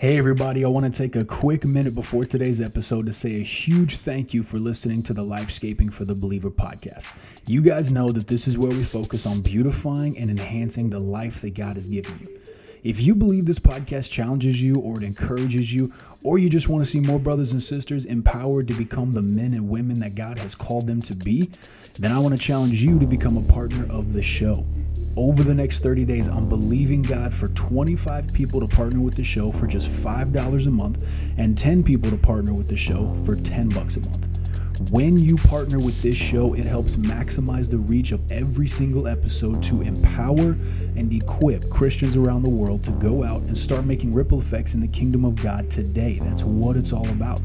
Hey, everybody, I want to take a quick minute before today's episode to say a huge thank you for listening to the Lifescaping for the Believer podcast. You guys know that this is where we focus on beautifying and enhancing the life that God has given you. If you believe this podcast challenges you or it encourages you, or you just want to see more brothers and sisters empowered to become the men and women that God has called them to be, then I want to challenge you to become a partner of the show. Over the next 30 days, I'm believing God for 25 people to partner with the show for just $5 a month and 10 people to partner with the show for 10 bucks a month. When you partner with this show, it helps maximize the reach of every single episode to empower and equip Christians around the world to go out and start making ripple effects in the kingdom of God today. That's what it's all about.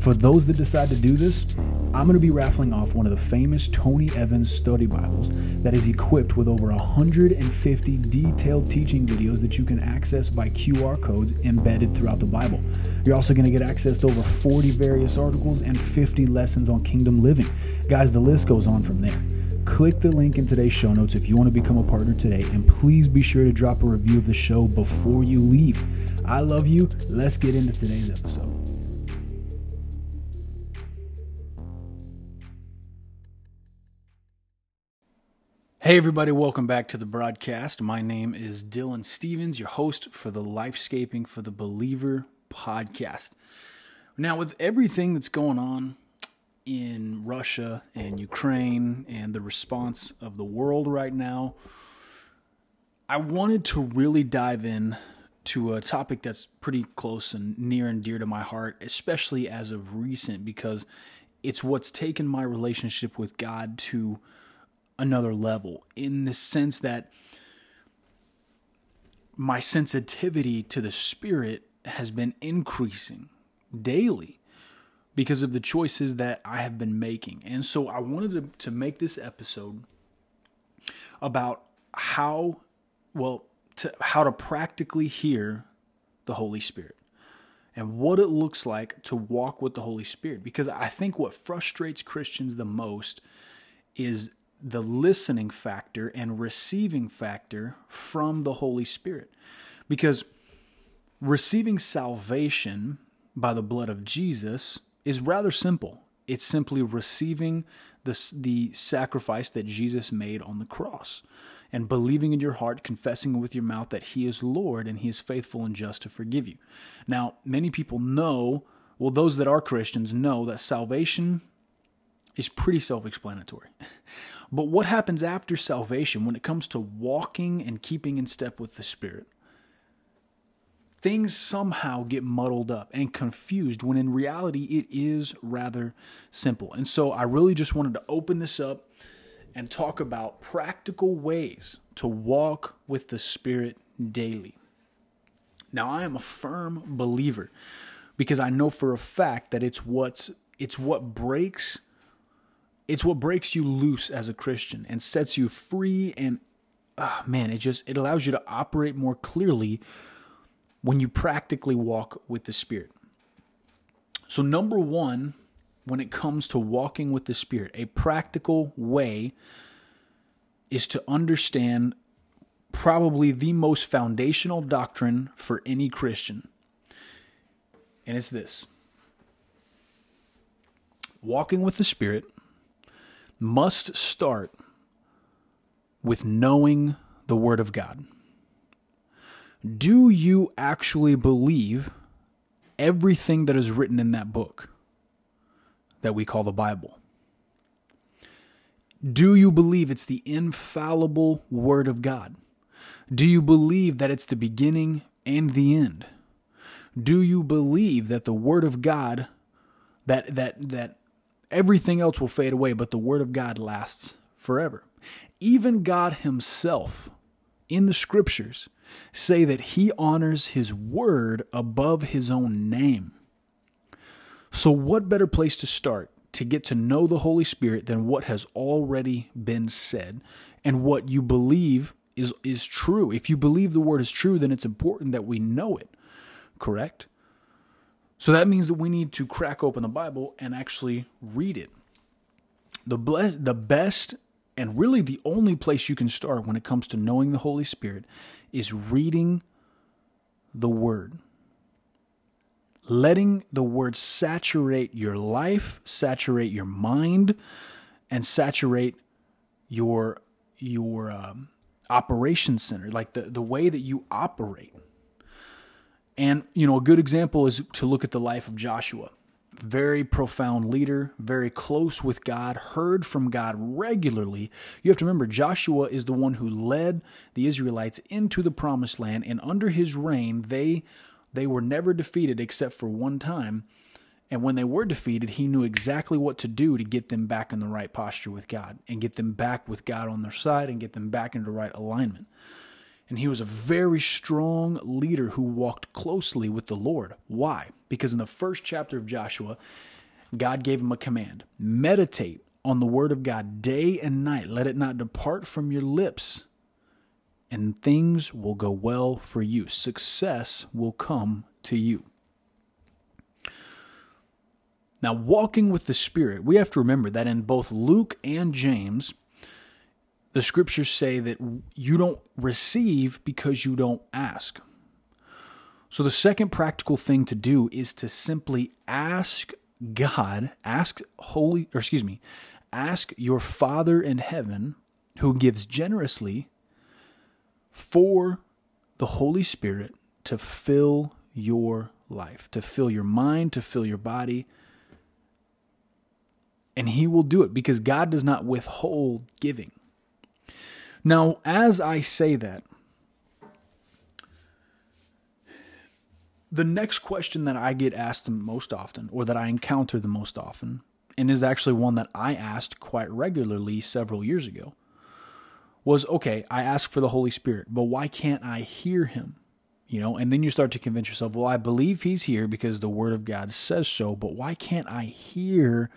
For those that decide to do this, I'm going to be raffling off one of the famous Tony Evans study Bibles that is equipped with over 150 detailed teaching videos that you can access by QR codes embedded throughout the Bible. You're also going to get access to over 40 various articles and 50 lessons on kingdom living. Guys, the list goes on from there. Click the link in today's show notes if you want to become a partner today, and please be sure to drop a review of the show before you leave. I love you. Let's get into today's episode. Hey, everybody, welcome back to the broadcast. My name is Dillon Stevens, your host for the Lifescaping for the Believer podcast. Now, with everything that's going on in Russia and Ukraine and the response of the world right now, I wanted to really dive in to a topic that's pretty close and near and dear to my heart, especially as of recent, because it's what's taken my relationship with God to another level in the sense that my sensitivity to the spirit has been increasing daily because of the choices that I have been making. And so I wanted to, to make this episode about how, well, to, how to practically hear the Holy Spirit and what it looks like to walk with the Holy Spirit. Because I think what frustrates Christians the most is the listening factor and receiving factor from the Holy Spirit. Because receiving salvation by the blood of Jesus is rather simple. It's simply receiving the, the sacrifice that Jesus made on the cross and believing in your heart, confessing with your mouth that He is Lord and He is faithful and just to forgive you. Now, many people know, well, those that are Christians know that salvation is pretty self explanatory. But what happens after salvation when it comes to walking and keeping in step with the Spirit? Things somehow get muddled up and confused when in reality it is rather simple. And so I really just wanted to open this up and talk about practical ways to walk with the Spirit daily. Now, I am a firm believer because I know for a fact that it's what's it's what breaks it's what breaks you loose as a Christian and sets you free and oh man, it just it allows you to operate more clearly when you practically walk with the Spirit. So number 1, when it comes to walking with the Spirit, a practical way is to understand probably the most foundational doctrine for any Christian. And it's this walking with the Spirit must start with knowing the Word of God. Do you actually believe everything that is written in that book that we call the Bible? Do you believe it's the infallible Word of God? Do you believe that it's the beginning and the end? Do you believe that the Word of God, that that that Everything else will fade away, but the Word of God lasts forever. Even God Himself in the Scriptures say that He honors His Word above His own name. So, what better place to start to get to know the Holy Spirit than what has already been said and what you believe is, is true? If you believe the Word is true, then it's important that we know it, correct? So that means that we need to crack open the Bible and actually read it. The bless, the best and really the only place you can start when it comes to knowing the Holy Spirit is reading the Word. letting the word saturate your life, saturate your mind, and saturate your your um, operation center, like the, the way that you operate. And, you know, a good example is to look at the life of Joshua. Very profound leader, very close with God, heard from God regularly. You have to remember, Joshua is the one who led the Israelites into the promised land, and under his reign, they, they were never defeated except for one time. And when they were defeated, he knew exactly what to do to get them back in the right posture with God and get them back with God on their side and get them back into right alignment. And he was a very strong leader who walked closely with the Lord. Why? Because in the first chapter of Joshua, God gave him a command meditate on the word of God day and night. Let it not depart from your lips, and things will go well for you. Success will come to you. Now, walking with the Spirit, we have to remember that in both Luke and James, the scriptures say that you don't receive because you don't ask. So, the second practical thing to do is to simply ask God, ask Holy, or excuse me, ask your Father in heaven who gives generously for the Holy Spirit to fill your life, to fill your mind, to fill your body. And He will do it because God does not withhold giving. Now, as I say that, the next question that I get asked the most often, or that I encounter the most often, and is actually one that I asked quite regularly several years ago, was okay, I ask for the Holy Spirit, but why can't I hear him? You know, and then you start to convince yourself, well, I believe he's here because the Word of God says so, but why can't I hear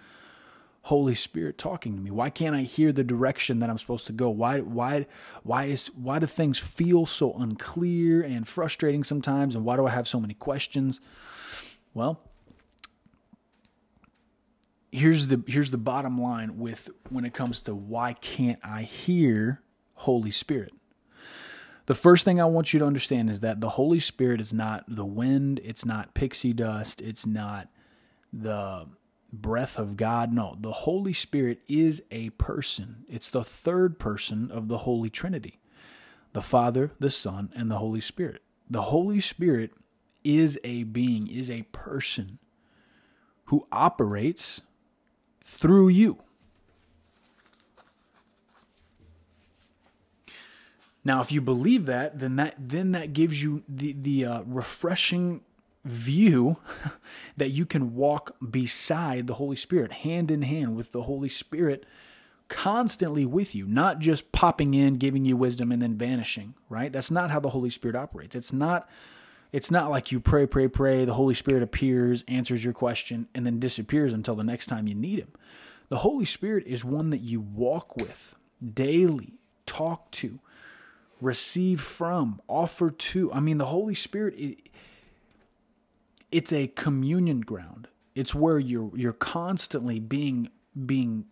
Holy Spirit talking to me? Why can't I hear the direction that I'm supposed to go? Why why why is why do things feel so unclear and frustrating sometimes and why do I have so many questions? Well, here's the here's the bottom line with when it comes to why can't I hear Holy Spirit? The first thing I want you to understand is that the Holy Spirit is not the wind, it's not pixie dust, it's not the breath of God. No, the Holy Spirit is a person. It's the third person of the Holy Trinity the Father, the Son, and the Holy Spirit. The Holy Spirit is a being, is a person who operates through you. Now, if you believe that, then that then that gives you the the uh, refreshing view that you can walk beside the Holy Spirit, hand in hand with the Holy Spirit constantly with you, not just popping in, giving you wisdom and then vanishing, right? That's not how the Holy Spirit operates. It's not it's not like you pray, pray, pray, the Holy Spirit appears, answers your question and then disappears until the next time you need him. The Holy Spirit is one that you walk with daily, talk to, receive from, offer to. I mean, the Holy Spirit it's a communion ground. It's where you're you're constantly being being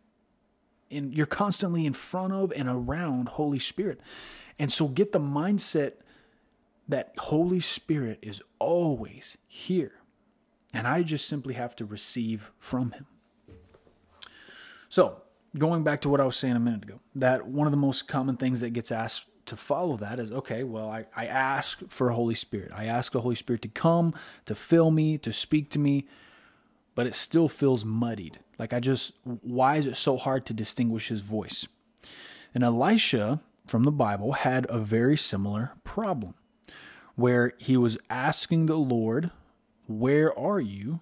in you're constantly in front of and around Holy Spirit. And so get the mindset that Holy Spirit is always here. And I just simply have to receive from him. So, going back to what I was saying a minute ago, that one of the most common things that gets asked to follow that is okay, well, I, I ask for Holy Spirit. I ask the Holy Spirit to come, to fill me, to speak to me, but it still feels muddied. Like I just, why is it so hard to distinguish his voice? And Elisha from the Bible had a very similar problem where he was asking the Lord, Where are you?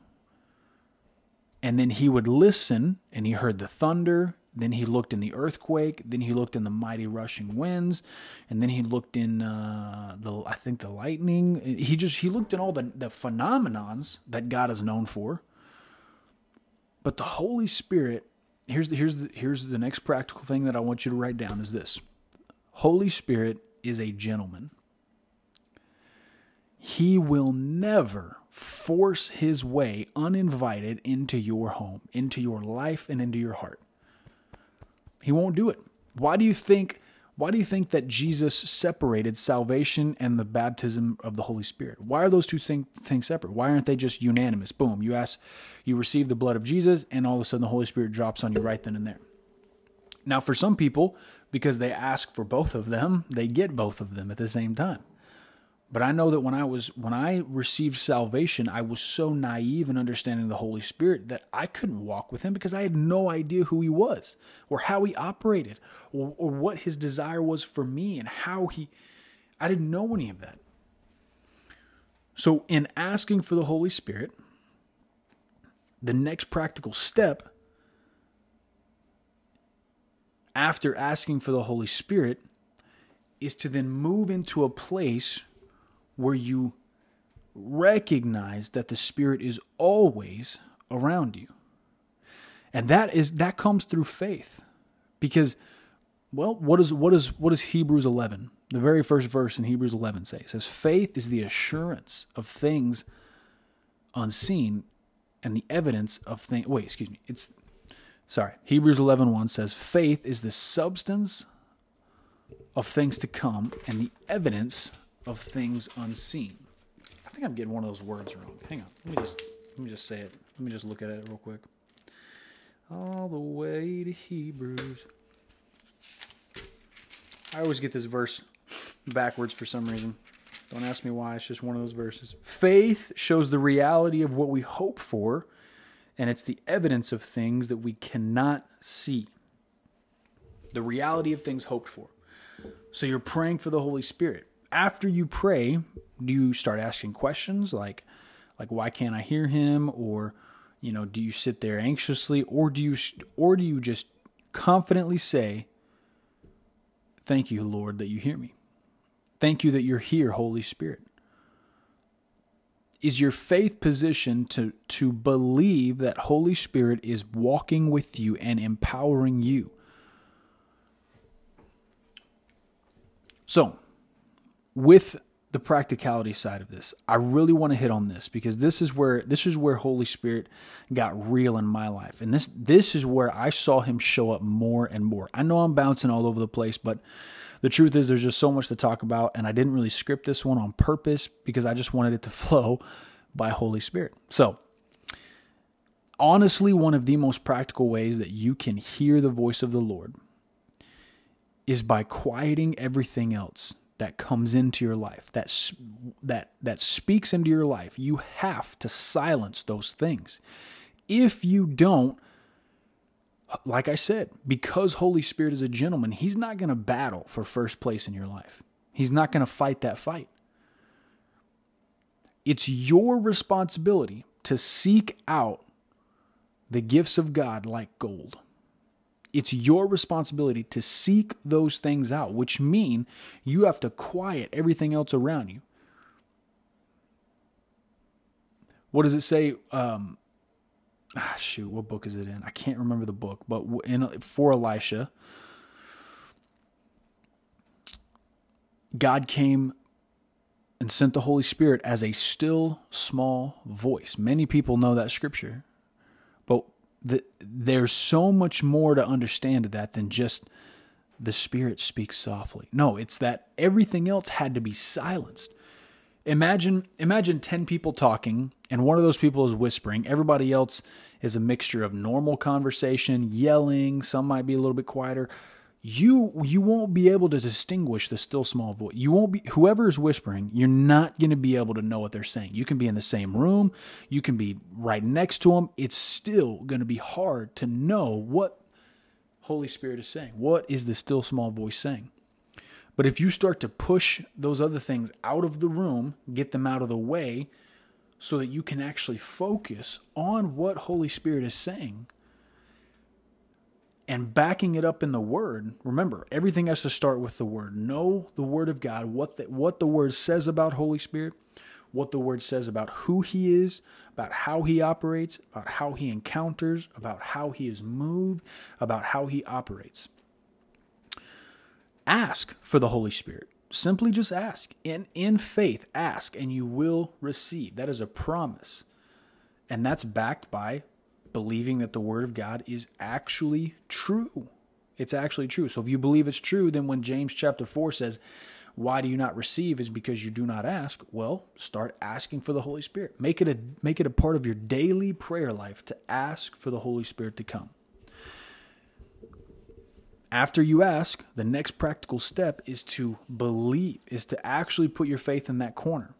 And then he would listen and he heard the thunder then he looked in the earthquake. Then he looked in the mighty rushing winds, and then he looked in uh, the I think the lightning. He just he looked in all the the phenomenons that God is known for. But the Holy Spirit, here's the here's the here's the next practical thing that I want you to write down is this: Holy Spirit is a gentleman. He will never force his way uninvited into your home, into your life, and into your heart. He won't do it. Why do you think Why do you think that Jesus separated salvation and the baptism of the Holy Spirit? Why are those two things separate? Why aren't they just unanimous? Boom, you ask, you receive the blood of Jesus, and all of a sudden the Holy Spirit drops on you right then and there. Now, for some people, because they ask for both of them, they get both of them at the same time. But I know that when I was when I received salvation, I was so naive in understanding the Holy Spirit that I couldn't walk with him because I had no idea who he was or how he operated or, or what his desire was for me and how he I didn't know any of that. So in asking for the Holy Spirit, the next practical step after asking for the Holy Spirit is to then move into a place where you recognize that the Spirit is always around you. And that is that comes through faith. Because well, what is what is what is Hebrews 11? The very first verse in Hebrews 11 say? It says faith is the assurance of things unseen and the evidence of things wait, excuse me. It's sorry. Hebrews 11:1 says faith is the substance of things to come and the evidence of things unseen. I think I'm getting one of those words wrong. Hang on. Let me just let me just say it. Let me just look at it real quick. All the way to Hebrews. I always get this verse backwards for some reason. Don't ask me why, it's just one of those verses. Faith shows the reality of what we hope for, and it's the evidence of things that we cannot see. The reality of things hoped for. So you're praying for the Holy Spirit after you pray, do you start asking questions like like why can't I hear him or you know, do you sit there anxiously or do you or do you just confidently say thank you Lord that you hear me. Thank you that you're here Holy Spirit. Is your faith positioned to to believe that Holy Spirit is walking with you and empowering you? So, with the practicality side of this, I really want to hit on this because this is where this is where Holy Spirit got real in my life. And this this is where I saw him show up more and more. I know I'm bouncing all over the place, but the truth is there's just so much to talk about and I didn't really script this one on purpose because I just wanted it to flow by Holy Spirit. So, honestly, one of the most practical ways that you can hear the voice of the Lord is by quieting everything else that comes into your life that that that speaks into your life you have to silence those things. If you don't like i said because holy spirit is a gentleman he's not going to battle for first place in your life. He's not going to fight that fight. It's your responsibility to seek out the gifts of god like gold it's your responsibility to seek those things out, which mean you have to quiet everything else around you. What does it say? Um, ah, shoot, what book is it in? I can't remember the book, but in for Elisha, God came and sent the Holy Spirit as a still small voice. Many people know that scripture, the, there's so much more to understand of that than just the spirit speaks softly. No, it's that everything else had to be silenced. Imagine imagine 10 people talking and one of those people is whispering. Everybody else is a mixture of normal conversation, yelling, some might be a little bit quieter you you won't be able to distinguish the still small voice. You won't be whoever is whispering, you're not going to be able to know what they're saying. You can be in the same room, you can be right next to them. It's still going to be hard to know what Holy Spirit is saying. What is the still small voice saying? But if you start to push those other things out of the room, get them out of the way so that you can actually focus on what Holy Spirit is saying, and backing it up in the word remember everything has to start with the word. Know the word of god what the, what the word says about holy spirit what the word says about who he is about how he operates about how he encounters about how he is moved about how he operates. Ask for the holy spirit. Simply just ask. In in faith ask and you will receive. That is a promise. And that's backed by believing that the Word of God is actually true. It's actually true. So if you believe it's true, then when James chapter 4 says, why do you not receive? is because you do not ask. Well start asking for the holy spirit. Make it a make it a part of your daily prayer life to ask for the holy spirit to come. After you ask the next practical step is to believe is to actually put your faith in that corner.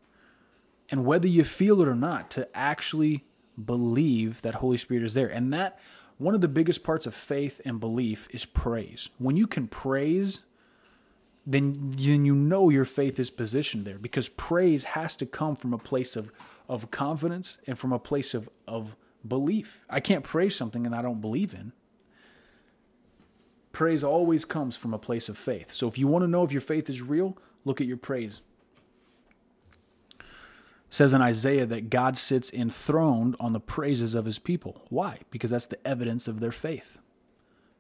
And whether you feel it or not to actually believe that holy spirit is there and that one of the biggest parts of faith and belief is praise. When you can praise, then, then you know your faith is positioned there because praise has to come from a place of, of confidence and from a place of, of belief. I can't praise something that I don't believe in. Praise always comes from a place of faith. So if you want to know if your faith is real, look at your praise says in Isaiah that God sits enthroned on the praises of his people. Why? Because that's the evidence of their faith.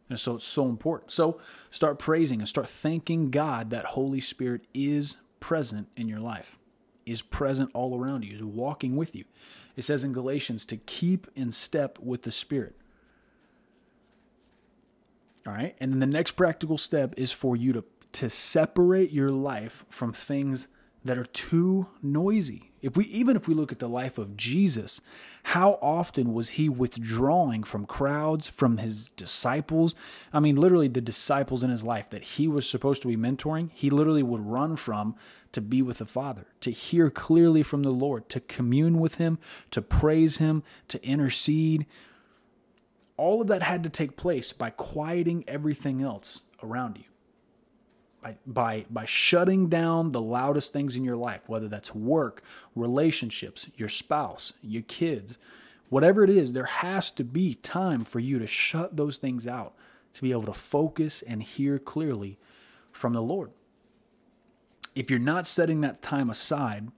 And so it's so important. So start praising and start thanking God that Holy Spirit is present in your life, is present all around you, is walking with you. It says in Galatians to keep in step with the Spirit. All right. And then the next practical step is for you to, to separate your life from things that are too noisy. If we even if we look at the life of Jesus, how often was he withdrawing from crowds, from his disciples? I mean, literally the disciples in his life that he was supposed to be mentoring, he literally would run from to be with the Father, to hear clearly from the Lord, to commune with him, to praise him, to intercede. All of that had to take place by quieting everything else around you by, by, by shutting down the loudest things in your life, whether that's work, relationships, your spouse, your kids, whatever it is, there has to be time for you to shut those things out to be able to focus and hear clearly from the Lord. If you're not setting that time aside,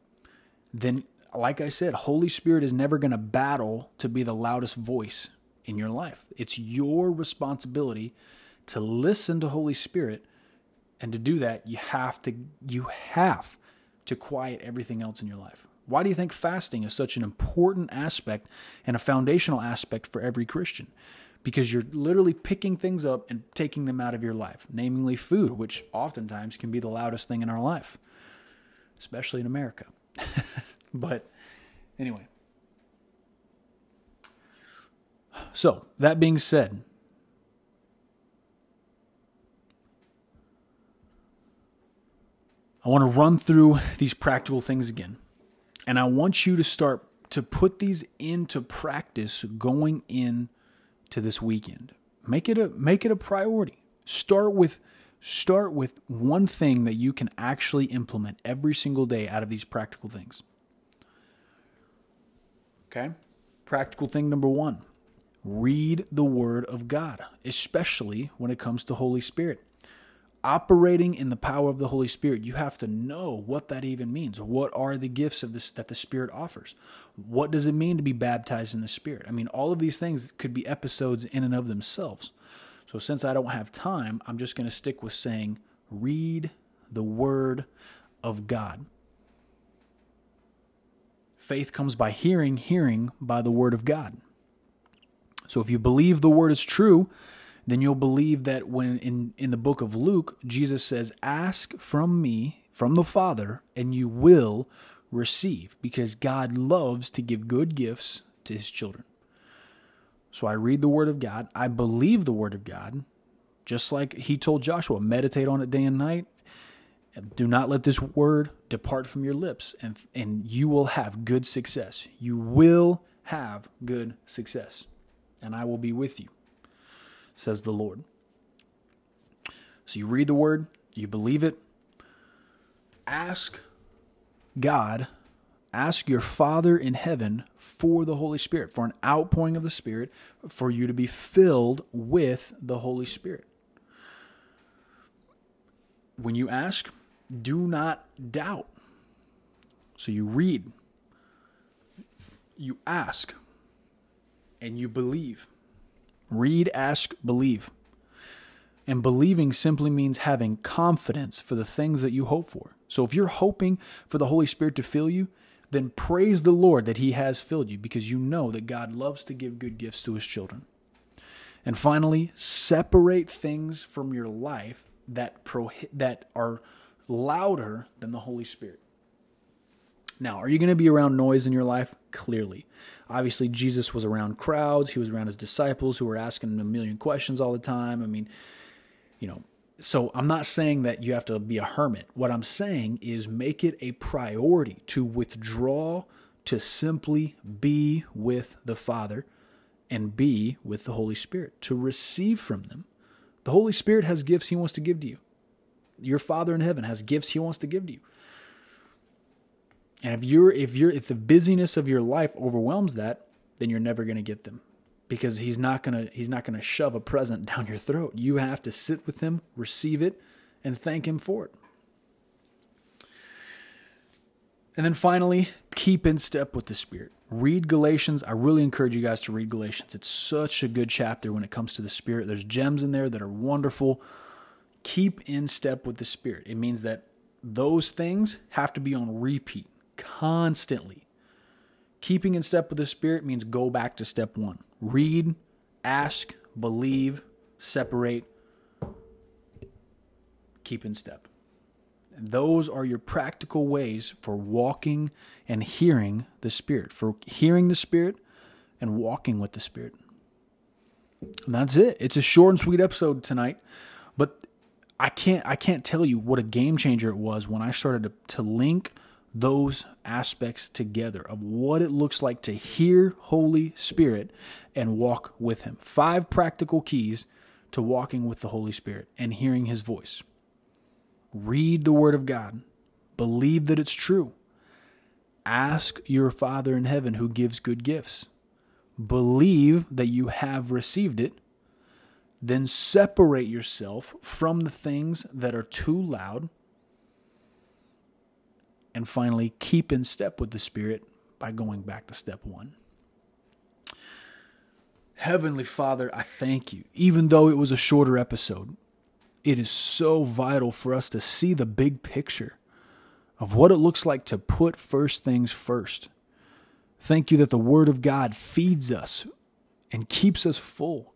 then, like I said, Holy Spirit is never going to battle to be the loudest voice in your life. It's your responsibility to listen to Holy Spirit and to do that, you have to you have to quiet everything else in your life. Why do you think fasting is such an important aspect and a foundational aspect for every Christian? Because you're literally picking things up and taking them out of your life, namely food, which oftentimes can be the loudest thing in our life, especially in America. but anyway. So, that being said, I want to run through these practical things again. And I want you to start to put these into practice going in to this weekend. Make it a make it a priority. Start with start with one thing that you can actually implement every single day out of these practical things. Okay? Practical thing number 1. Read the word of God, especially when it comes to Holy Spirit operating in the power of the Holy Spirit, you have to know what that even means. What are the gifts of this that the Spirit offers? What does it mean to be baptized in the Spirit? I mean, all of these things could be episodes in and of themselves. So since I don't have time, I'm just going to stick with saying read the word of God. Faith comes by hearing, hearing by the word of God. So if you believe the word is true, then you'll believe that when in, in the book of Luke, Jesus says, Ask from me, from the Father, and you will receive, because God loves to give good gifts to his children. So I read the Word of God, I believe the Word of God, just like he told Joshua, meditate on it day and night. Do not let this word depart from your lips, and, and you will have good success. You will have good success, and I will be with you says the Lord. So you read the word, you believe it. Ask God, ask your Father in heaven for the Holy Spirit, for an outpouring of the Spirit, for you to be filled with the Holy Spirit. When you ask, do not doubt. So you read, you ask, and you believe. Read, ask, believe. And believing simply means having confidence for the things that you hope for. So if you're hoping for the Holy Spirit to fill you, then praise the Lord that He has filled you because you know that God loves to give good gifts to His children. And finally, separate things from your life that prohi- that are louder than the Holy Spirit. Now, are you going to be around noise in your life? Clearly. Obviously, Jesus was around crowds. He was around his disciples who were asking him a million questions all the time. I mean, you know, so I'm not saying that you have to be a hermit. What I'm saying is make it a priority to withdraw to simply be with the Father and be with the Holy Spirit, to receive from them. The Holy Spirit has gifts he wants to give to you. Your Father in heaven has gifts he wants to give to you. And if you're if you're if the busyness of your life overwhelms that, then you're never going to get them because he's not going to he's not going to shove a present down your throat. You have to sit with him, receive it and thank him for it. And then finally, keep in step with the Spirit. Read Galatians. I really encourage you guys to read Galatians. It's such a good chapter when it comes to the Spirit. There's gems in there that are wonderful. Keep in step with the Spirit. It means that those things have to be on repeat constantly. Keeping in step with the Spirit means go back to step one read, ask, believe, separate, keep in step. Those are your practical ways for walking and hearing the Spirit, for hearing the Spirit and walking with the Spirit. And that's it. It's a short and sweet episode tonight, but I can't I can't tell you what a game changer it was when I started to, to link those aspects together of what it looks like to hear Holy Spirit and walk with Him. Five practical keys to walking with the Holy Spirit and hearing His voice. Read the Word of God, believe that it's true. Ask your Father in heaven who gives good gifts. Believe that you have received it. Then separate yourself from the things that are too loud and finally, keep in step with the Spirit by going back to step one. Heavenly Father, I thank you. Even though it was a shorter episode, it is so vital for us to see the big picture of what it looks like to put first things first. Thank you that the Word of God feeds us and keeps us full.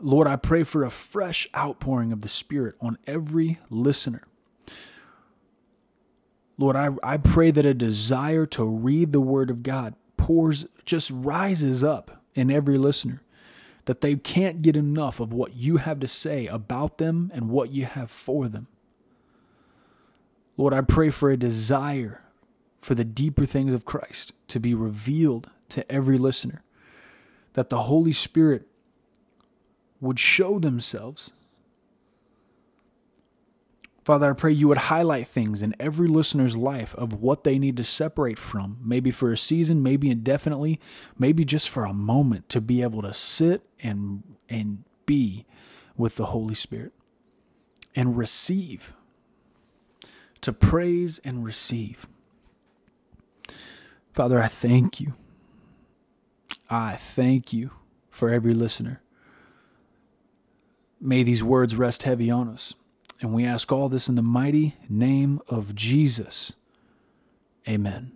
Lord, I pray for a fresh outpouring of the Spirit on every listener. Lord, I, I pray that a desire to read the Word of God pours, just rises up in every listener, that they can't get enough of what you have to say about them and what you have for them. Lord, I pray for a desire for the deeper things of Christ to be revealed to every listener, that the Holy Spirit would show themselves Father, I pray you would highlight things in every listener's life of what they need to separate from, maybe for a season, maybe indefinitely, maybe just for a moment to be able to sit and and be with the Holy Spirit and receive to praise and receive. Father, I thank you. I thank you for every listener. May these words rest heavy on us. And we ask all this in the mighty name of Jesus. Amen.